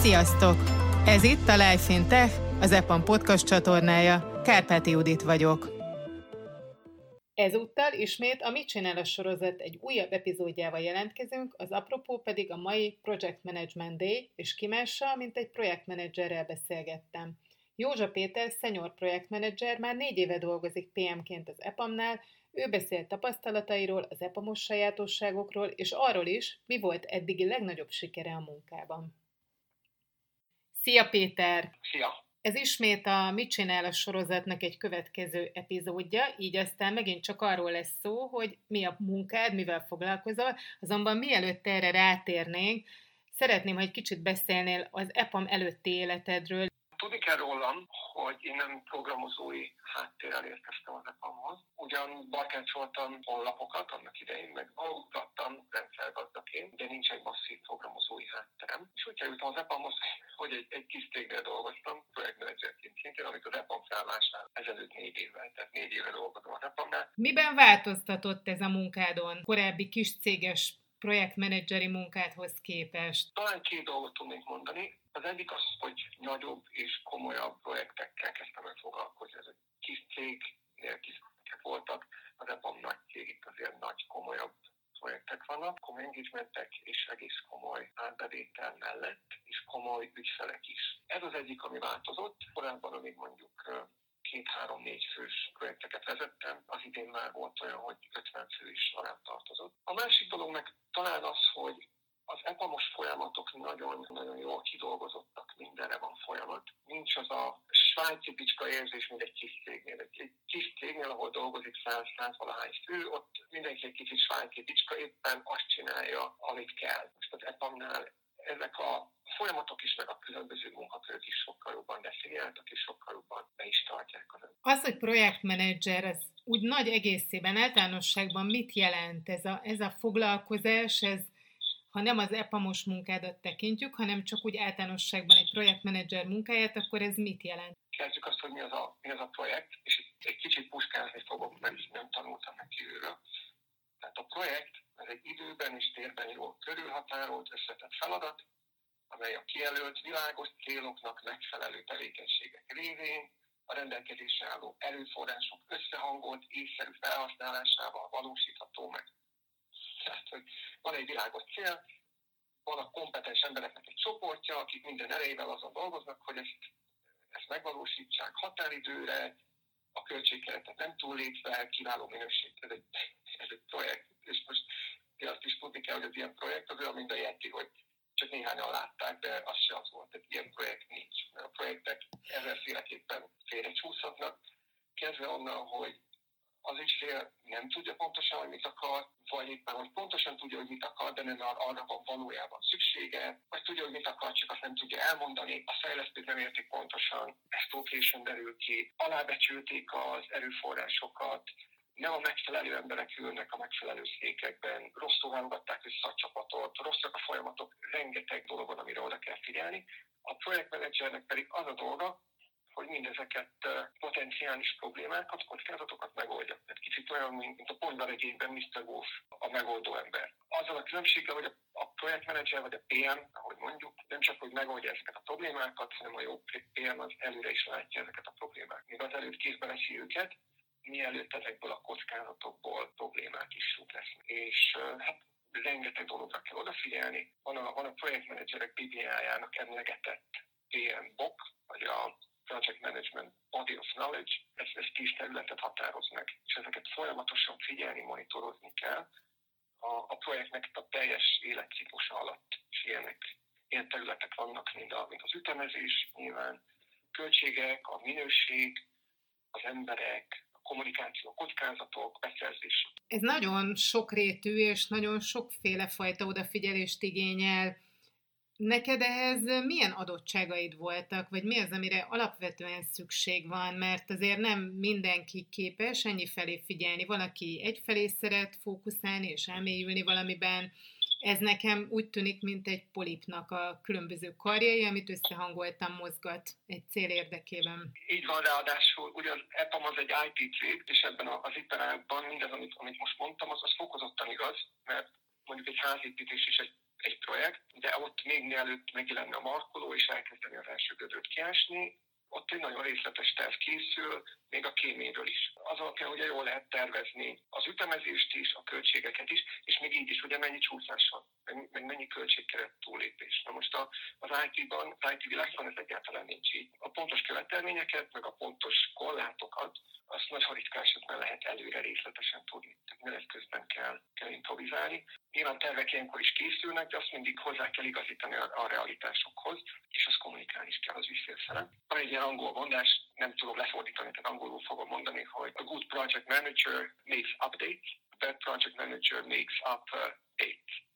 Sziasztok! Ez itt a Life in Tech, az EPAM podcast csatornája. Kárpáti Judit vagyok. Ezúttal ismét a Mit csinál a sorozat egy újabb epizódjával jelentkezünk, az apropó pedig a mai Project Management Day, és ki mással, mint egy projektmenedzserrel beszélgettem. Józsa Péter, senior projektmenedzser, már négy éve dolgozik PM-ként az EPAM-nál, ő beszélt tapasztalatairól, az EPAMOS sajátosságokról, és arról is, mi volt eddigi legnagyobb sikere a munkában. Szia Péter! Szia! Ez ismét a Mit csinál a sorozatnak egy következő epizódja, így aztán megint csak arról lesz szó, hogy mi a munkád, mivel foglalkozol, azonban mielőtt erre rátérnénk, szeretném, hogy kicsit beszélnél az EPAM előtti életedről, Tudni kell rólam, hogy én nem programozói háttérrel érkeztem az EPAM-hoz. Ugyan barkácsoltam honlapokat annak idején, meg aludtattam rendszergazdaként, de nincs egy masszív programozói hátterem. És úgy kerültem az EPAM-hoz, hogy egy, egy kis cégnél dolgoztam, projektmenedzserként szintén, amikor az EPAM felvásárlál ezelőtt négy évvel, tehát négy éve dolgozom az EPAM-nál. Miben változtatott ez a munkádon? Korábbi kis céges projektmenedzseri munkádhoz képest? Talán két dolgot tudnék mondani. Az egyik az, hogy nagyobb és komolyabb projektekkel kezdtem el foglalkozni. Ez egy kis cégnél kis voltak, az EPAM nagy cég, itt azért nagy, komolyabb projektek vannak, komoly engagementek és egész komoly átbevétel mellett, és komoly ügyfelek is. Ez az egyik, ami változott. Korábban, amíg mondjuk két-három-négy fős projekteket vezettem, az idén már volt olyan, hogy 50 fő is alá tartozott. A másik dolog meg talán az, hogy az EPAMOS folyamatok nagyon-nagyon jól kidolgozottak, mindenre van folyamat. Nincs az a svájci picska érzés, mint egy kis cégnél. Egy, kis cégnél, ahol dolgozik száz, száz valahány fő, ott mindenki egy kicsit svájci picska, éppen azt csinálja, amit kell. Most az EPAM-nál ezek a folyamatok is, meg a különböző munkakörök is sokkal jobban definiáltak, és sokkal jobban be is tartják az Az, hogy projektmenedzser, ez úgy nagy egészében, általánosságban mit jelent ez a, ez a foglalkozás, ez ha nem az EPAMOS munkádat tekintjük, hanem csak úgy általánosságban egy projektmenedzser munkáját, akkor ez mit jelent? Kezdjük azt, hogy mi az a, mi az a projekt, és egy kicsit puskázni fogok, mert nem tanultam meg kívülről. Tehát a projekt ez egy időben és térben jól körülhatárolt, összetett feladat, amely a kijelölt világos céloknak megfelelő tevékenységek révén a rendelkezésre álló erőforrások összehangolt, észszerű felhasználásával valósítható meg. Tehát, hogy van egy világos cél, van a kompetens embereknek egy csoportja, akik minden erejével azon dolgoznak, hogy ezt, ezt megvalósítsák határidőre, a költségkeretet nem túllépve, kiváló minőség. Ez egy, ez egy projekt, és most azt is tudni kell, hogy az ilyen projekt az olyan, mint a Yeti, hogy csak néhányan látták, de az se az volt, hogy ilyen projekt nincs. Mert a projektek ezerféleképpen félrecsúszhatnak, kezdve onnan, hogy az fél nem tudja pontosan, hogy mit akar, vagy éppen, hogy pontosan tudja, hogy mit akar, de nem arra van valójában szüksége, vagy tudja, hogy mit akar, csak azt nem tudja elmondani, a fejlesztők nem értik pontosan, ezt későn derül ki, alábecsülték az erőforrásokat, nem a megfelelő emberek ülnek a megfelelő székekben, rosszul válogatták össze a csapatot, rosszak a folyamatok, rengeteg dolog van, amire oda kell figyelni. A projektmenedzsernek pedig az a dolga, hogy mindezeket potenciális problémákat, kockázatokat megoldja. Tehát kicsit olyan, mint a ponyvaregényben Mr. Wolf, a megoldó ember. Azzal a különbséggel, hogy a projektmenedzser vagy a PM, ahogy mondjuk, nem csak, hogy megoldja ezeket a problémákat, hanem a jó PM az előre is látja ezeket a problémákat. Még az előtt kézbe veszi őket, mielőtt ezekből a kockázatokból problémák is lesznek. És hát rengeteg dologra kell odafigyelni. Van a, van a projektmenedzserek BBA-jának emlegetett PM BOK, vagy a Project Management Body of Knowledge, ez, ez tíz területet határoz meg, és ezeket folyamatosan figyelni, monitorozni kell a, a projektnek a teljes életciklusa alatt. És ilyenek, ilyen területek vannak, mint, a, mint az ütemezés nyilván, költségek, a minőség, az emberek, kommunikáció kockázatok, beszerzés. Ez nagyon sokrétű és nagyon sokféle fajta odafigyelést igényel. Neked ehhez milyen adottságaid voltak, vagy mi az, amire alapvetően szükség van, mert azért nem mindenki képes ennyi felé figyelni. Valaki egyfelé szeret fókuszálni és elmélyülni valamiben, ez nekem úgy tűnik, mint egy polipnak a különböző karjai, amit összehangoltam mozgat egy cél érdekében. Így van, ráadásul ugye az EPAM az egy IT cég, és ebben az iparágban mindez, amit, amit most mondtam, az, az fokozottan igaz, mert mondjuk egy házépítés is egy egy projekt, de ott még mielőtt megjelenne a markoló és elkezdeni az első gödröt kiásni, ott egy nagyon részletes terv készül, még a kéméről is. Az alapján ugye jól lehet tervezni az ütemezést is, a költségeket is, és még így is ugye mennyi csúszás van, meg, mennyi költségkeret túlépés. Na most a, az IT-ban, az IT világban ez egyáltalán nincs így. A pontos követelményeket, meg a pontos korlátokat, azt nagyon ritkán esetben lehet előre részletesen tudni. Tehát menet közben kell, kell improvizálni. Nyilván tervek ilyenkor is készülnek, de azt mindig hozzá kell igazítani a, a realitásokhoz, és azt kommunikálni is kell az ügyfélszelen. Van egy ilyen angol mondás, nem tudom lefordítani, tehát angolul fogom mondani, hogy a good project manager makes updates, a bad project manager makes up uh.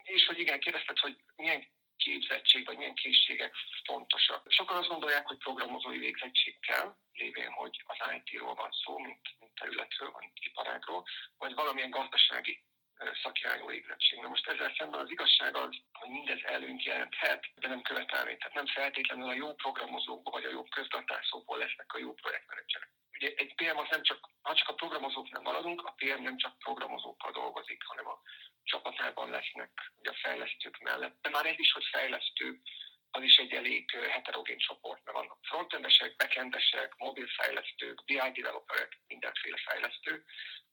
És hogy igen, kérdezted, hogy milyen képzettség, vagy milyen készségek fontosak. Sokan azt gondolják, hogy programozói végzettség kell, lévén, hogy az IT-ról van szó, mint, mint területről, vagy iparágról, vagy valamilyen gazdasági szakirányú végzettség. Na most ezzel szemben az igazság az, hogy mindez előnyt jelenthet, de nem követelmény. Tehát nem feltétlenül a jó programozókból vagy a jó közgazdásokból lesznek a jó projektmenedzserek. Ugye egy PM az nem csak, ha csak a programozóknál maradunk, a PM nem csak programozókkal dolgozik, hanem a csapatában lesznek ugye a fejlesztők mellett. De már ez is, hogy fejlesztő, az is egy elég heterogén csoport, mert vannak frontendesek, backendesek, mobilfejlesztők, BI developerek, mindenféle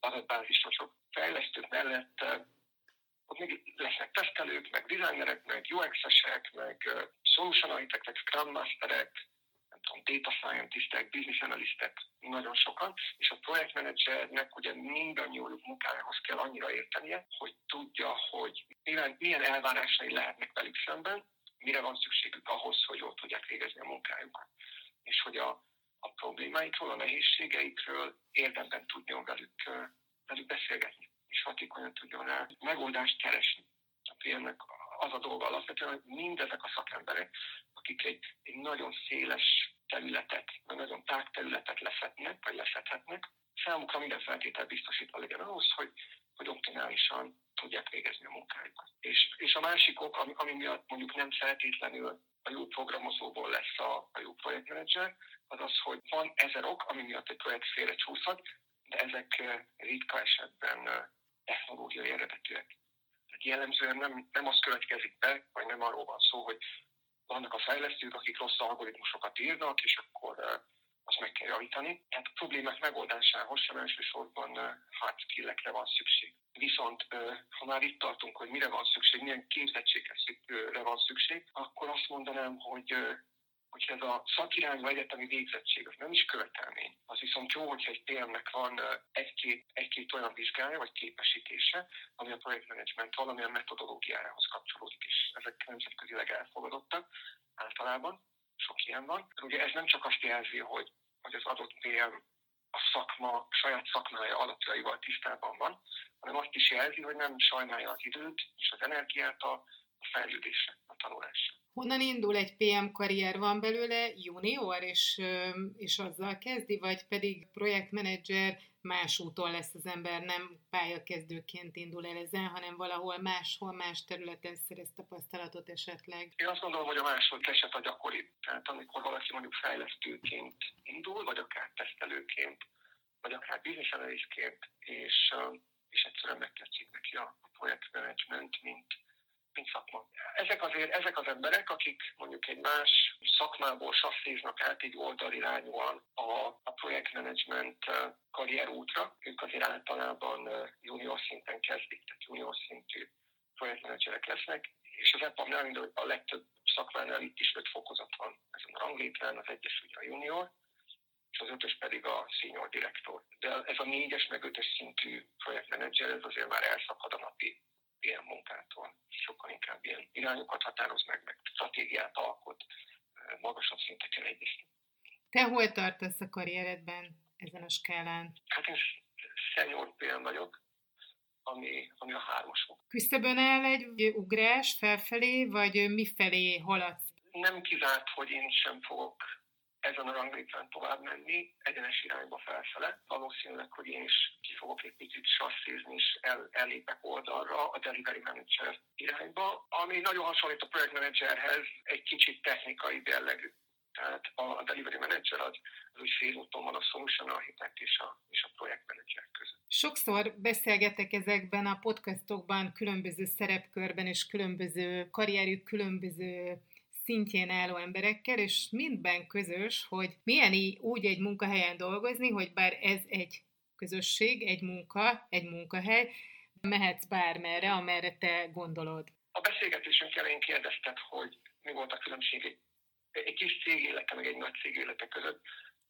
fejlesztő, adatbázisosok, fejlesztők mellett ott még lesznek tesztelők, meg designerek, meg UX-esek, meg solution architectek, scrum masterek, nem tudom, data scientistek, business analistek, nagyon sokan, és a projektmenedzsernek ugye mindannyiuk munkájához kell annyira értenie, hogy tudja, hogy milyen, milyen elvárásai lehetnek velük szemben, mire van szükségük ahhoz, hogy jól tudják végezni a munkájukat. És hogy a, a problémáikról, a nehézségeikről érdemben tudjon velük, velük beszélgetni, és hatékonyan tudjon rá megoldást keresni. A PM-nek az a dolga alapvetően, hogy mindezek a szakemberek, akik egy, egy nagyon széles területet, vagy nagyon tág területet lefetnek, vagy lefethetnek, számukra minden feltétel biztosítva legyen ahhoz, hogy, hogy optimálisan tudják végezni a munkájukat. És, és a másik ok, ami, ami miatt mondjuk nem feltétlenül a jó programozóból lesz a, a jó projektmenedzser, az az, hogy van ezer ok, ami miatt egy projekt félre csúszhat, de ezek eh, ritka esetben eh, technológiai eredetűek. Tehát jellemzően nem, nem az következik be, vagy nem arról van szó, hogy vannak a fejlesztők, akik rossz algoritmusokat írnak, és akkor eh, azt meg kell javítani. Tehát a problémák megoldásához sem elsősorban hard skill-ekre van szükség. Viszont ha már itt tartunk, hogy mire van szükség, milyen képzettségre van szükség, akkor azt mondanám, hogy hogy ez a szakirányú egyetemi végzettség az nem is követelmény. Az viszont jó, hogyha egy PM-nek van egy-két, egy-két olyan vizsgája vagy képesítése, ami a projektmenedzsment valamilyen metodológiájához kapcsolódik, és ezek nemzetközileg elfogadottak általában sok ilyen van. Ugye ez nem csak azt jelzi, hogy, hogy az adott PM a szakma, saját szakmája alapjaival tisztában van, hanem azt is jelzi, hogy nem sajnálja az időt és az energiát a, a fejlődésre, a tanulásra. Honnan indul egy PM karrier? Van belőle junior, és, és azzal kezdi, vagy pedig projektmenedzser, más úton lesz az ember, nem pályakezdőként indul el ezen, hanem valahol máshol, más területen szerez tapasztalatot esetleg. Én azt gondolom, hogy a második eset a gyakori. Tehát amikor valaki mondjuk fejlesztőként indul, vagy akár tesztelőként, vagy akár analystként, és, és egyszerűen megtetszik neki a projektmenedzsment, mint, mint szakma. Ezek azért ezek az emberek, akik mondjuk egy más szakmából sasszíznak át egy oldalirányúan a, a projektmenedzsment karrierútra, ők azért általában junior szinten kezdik, tehát junior szintű projektmenedzserek lesznek, és az EPAM-nál a legtöbb szakmánál itt is öt fokozat van. Ezen a ranglétrán az egyes ugye a junior, és az ötös pedig a senior direktor. De ez a négyes meg ötös szintű projektmenedzser, ez azért már elszakad a napi ilyen munkától. Sokkal inkább ilyen irányokat határoz meg, meg stratégiát alkot, magasabb szinteken egyeztet. Te hol tartasz a karrieredben ezen a skálán? Hát én senior PM vagyok, ami, ami a hármas fok. Küszöbön el egy ugrás felfelé, vagy mifelé haladsz? Nem kizárt, hogy én sem fogok ezen a ranglétrán tovább menni, egyenes irányba felfele. Valószínűleg, hogy én is ki fogok egy picit sasszízni, és el, ellépek oldalra a delivery manager irányba, ami nagyon hasonlít a project managerhez, egy kicsit technikai jellegű. Tehát a delivery manager az, az úgy félúton van a solution architect és a, és a projekt manager között. Sokszor beszélgetek ezekben a podcastokban különböző szerepkörben és különböző karrierük, különböző szintjén álló emberekkel, és mindben közös, hogy milyen így úgy egy munkahelyen dolgozni, hogy bár ez egy közösség, egy munka, egy munkahely, mehetsz bármerre, amerre te gondolod. A beszélgetésünk elején kérdezted, hogy mi volt a különbség egy, kis cég élete, meg egy nagy cég élete között.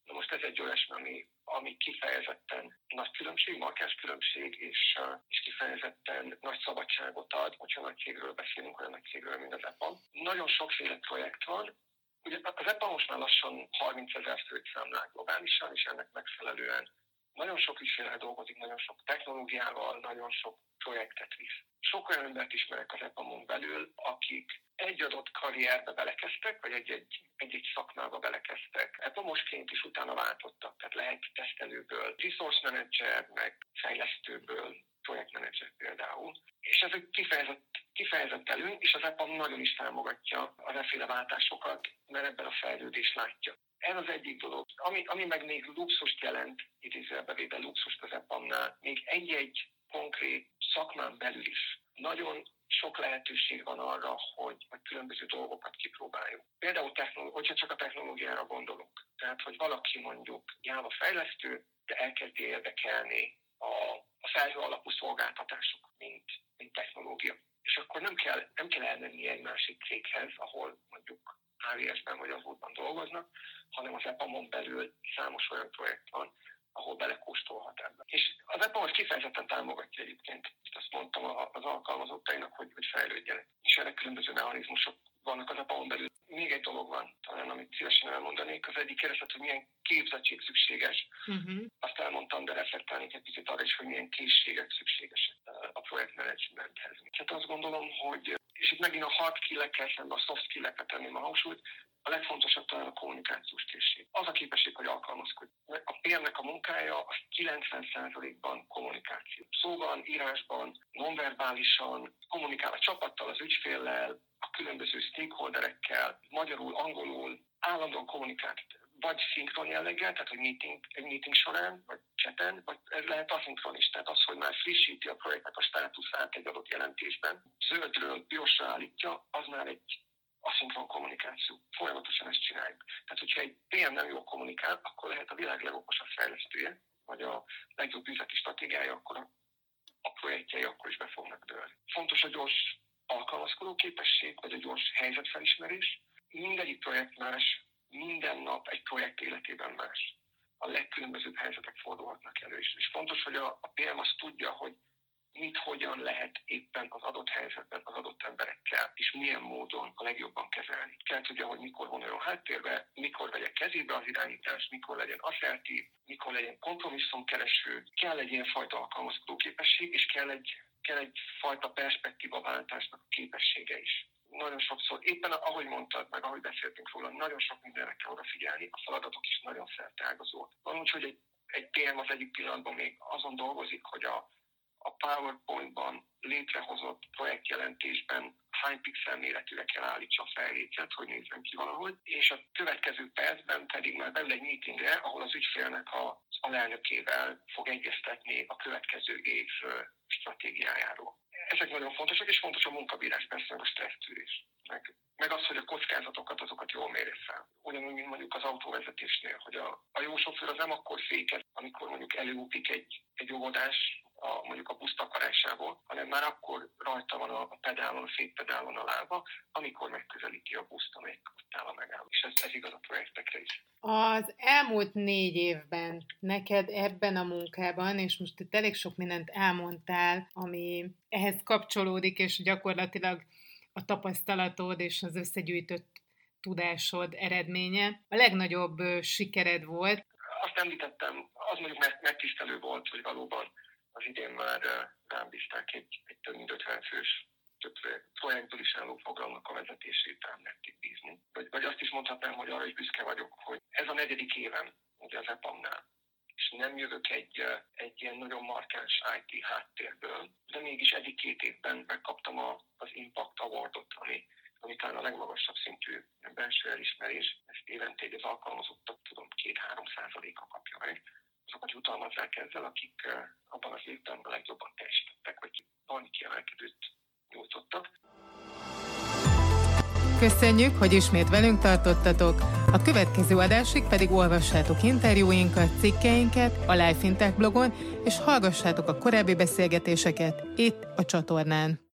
Na most ez egy olyasmi, ami, ami kifejezetten nagy különbség, markáns különbség, és, és kifejezetten nagy szabadságot ad, hogyha nagy cégről beszélünk, olyan nagy cégről, mint az EPA. Nagyon sokféle projekt van, Ugye az EPA most már lassan 30 ezer főt számlál globálisan, és ennek megfelelően nagyon sok ügyfélel dolgozik, nagyon sok technológiával, nagyon sok projektet visz. Sok olyan embert ismerek az EPAMon belül, akik egy adott karrierbe belekezdtek, vagy egy-egy, egy-egy szakmába belekezdtek. EPAMosként is utána váltottak, tehát lehet tesztelőből, resource manager, meg fejlesztőből, projektmenedzser például. És ez egy kifejezett, kifejezett előny, és az EPAM nagyon is támogatja az efféle váltásokat, mert ebben a fejlődést látja. Ez az egyik dolog. Ami, ami meg még luxust jelent, idézőjelbe véve luxust az EPAM-nál, még egy-egy konkrét szakmán belül is nagyon sok lehetőség van arra, hogy, hogy különböző dolgokat kipróbáljuk. Például, hogyha csak a technológiára gondolunk. Tehát, hogy valaki mondjuk Java fejlesztő, de elkezdi érdekelni a, a felhő alapú szolgáltatások, mint, mint technológia. És akkor nem kell, nem kell elmenni egy másik céghez, ahol mondjuk AWS-ben vagy az útban dolgoznak, hanem az EPAM-on belül számos olyan projekt van, ahol belekóstolhat ebbe. És az EPA most kifejezetten támogatja egyébként, ezt azt mondtam az alkalmazottainak, hogy, hogy fejlődjenek. És erre különböző mechanizmusok vannak az EPA-on belül. Még egy dolog van, talán amit szívesen elmondanék, az egyik kérdezett, hogy milyen képzettség szükséges. Uh-huh. Azt elmondtam, de reflektálnék egy picit arra is, hogy milyen készségek szükségesek a projektmenedzsmenthez. Tehát azt gondolom, hogy és itt megint a hard skill-ekkel szemben a soft skill-ekre tenném a hangsúlyt, a legfontosabb talán a kommunikációs készség. Az a képesség, hogy alkalmazkodj. A PM-nek a munkája az 90%-ban kommunikáció. Szóban, írásban, nonverbálisan, kommunikál a csapattal, az ügyféllel, a különböző stakeholderekkel, magyarul, angolul, állandóan kommunikál vagy szinkron jelleggel, tehát hogy meeting, egy meeting során, vagy chaten, vagy ez lehet aszinkron is, tehát az, hogy már frissíti a projektnek a státuszát egy adott jelentésben, zöldről piosra állítja, az már egy aszinkron kommunikáció. Folyamatosan ezt csináljuk. Tehát, hogyha egy PM nem jól kommunikál, akkor lehet a világ legokosabb fejlesztője, vagy a legjobb üzleti stratégiája, akkor a, a projektjei akkor is be fognak dőlni. Fontos a gyors alkalmazkodó képesség, vagy a gyors helyzetfelismerés. Mindegyik projekt más, minden nap egy projekt életében más. A legkülönbözőbb helyzetek fordulhatnak elő. És fontos, hogy a, a PM azt tudja, hogy mit, hogyan lehet éppen az adott helyzetben az adott emberekkel, és milyen módon a legjobban kezelni. Kell tudja, hogy mikor vonuljon háttérbe, mikor vegye kezébe az irányítást, mikor legyen asszertív, mikor legyen kompromisszumkereső, kell egy ilyen fajta alkalmazkodó képesség, és kell egy, kell egy fajta perspektíva váltásnak a képessége is nagyon sokszor, éppen ahogy mondtad, meg ahogy beszéltünk róla, nagyon sok mindenre kell odafigyelni, a feladatok is nagyon szerteágazók. Van úgy, hogy egy, egy PM az egyik pillanatban még azon dolgozik, hogy a, a PowerPoint-ban létrehozott projektjelentésben hány pixel méretűre kell állítsa a fellécet, hogy nézzen ki valahogy, és a következő percben pedig már beül egy meetingre, ahol az ügyfélnek a alelnökével fog egyeztetni a következő év stratégiájáról ezek nagyon fontosak, és fontos a munkabírás, persze a stressztűrés. Meg, meg az, hogy a kockázatokat azokat jól mérje fel. Ugyanúgy, mint mondjuk az autóvezetésnél, hogy a, a jó sofőr az nem akkor féket, amikor mondjuk előútik egy, egy óvodás, a, mondjuk a busz takarásából, hanem már akkor rajta van a, pedálon, a fékpedálon a lába, amikor megközelíti a buszt, amelyik ott áll a megálló. És ez, ez igaz a projektekre is. Az elmúlt négy évben neked ebben a munkában, és most itt elég sok mindent elmondtál, ami ehhez kapcsolódik, és gyakorlatilag a tapasztalatod és az összegyűjtött tudásod eredménye. A legnagyobb sikered volt. Azt említettem, az mondjuk megtisztelő volt, hogy valóban az idén már rám bízták egy, egy több mint 50 fős több projektből is álló programnak a vezetését rám lették bízni. Vagy, vagy azt is mondhatnám, hogy arra is büszke vagyok, hogy ez a negyedik évem ugye az EPAM-nál. És nem jövök egy, egy ilyen nagyon markáns IT háttérből, de mégis egyik-két évben megkaptam a, az Impact Awardot, ami ami talán a legmagasabb szintű belső elismerés, ezt évente az alkalmazottak, tudom, két-három százaléka kapja meg, azokat jutalmazzák ezzel, akik abban az évben a legjobban teljesítettek, vagy valami kiemelkedőt nyújtottak. Köszönjük, hogy ismét velünk tartottatok. A következő adásig pedig olvassátok interjúinkat, cikkeinket a Life Intech blogon, és hallgassátok a korábbi beszélgetéseket itt a csatornán.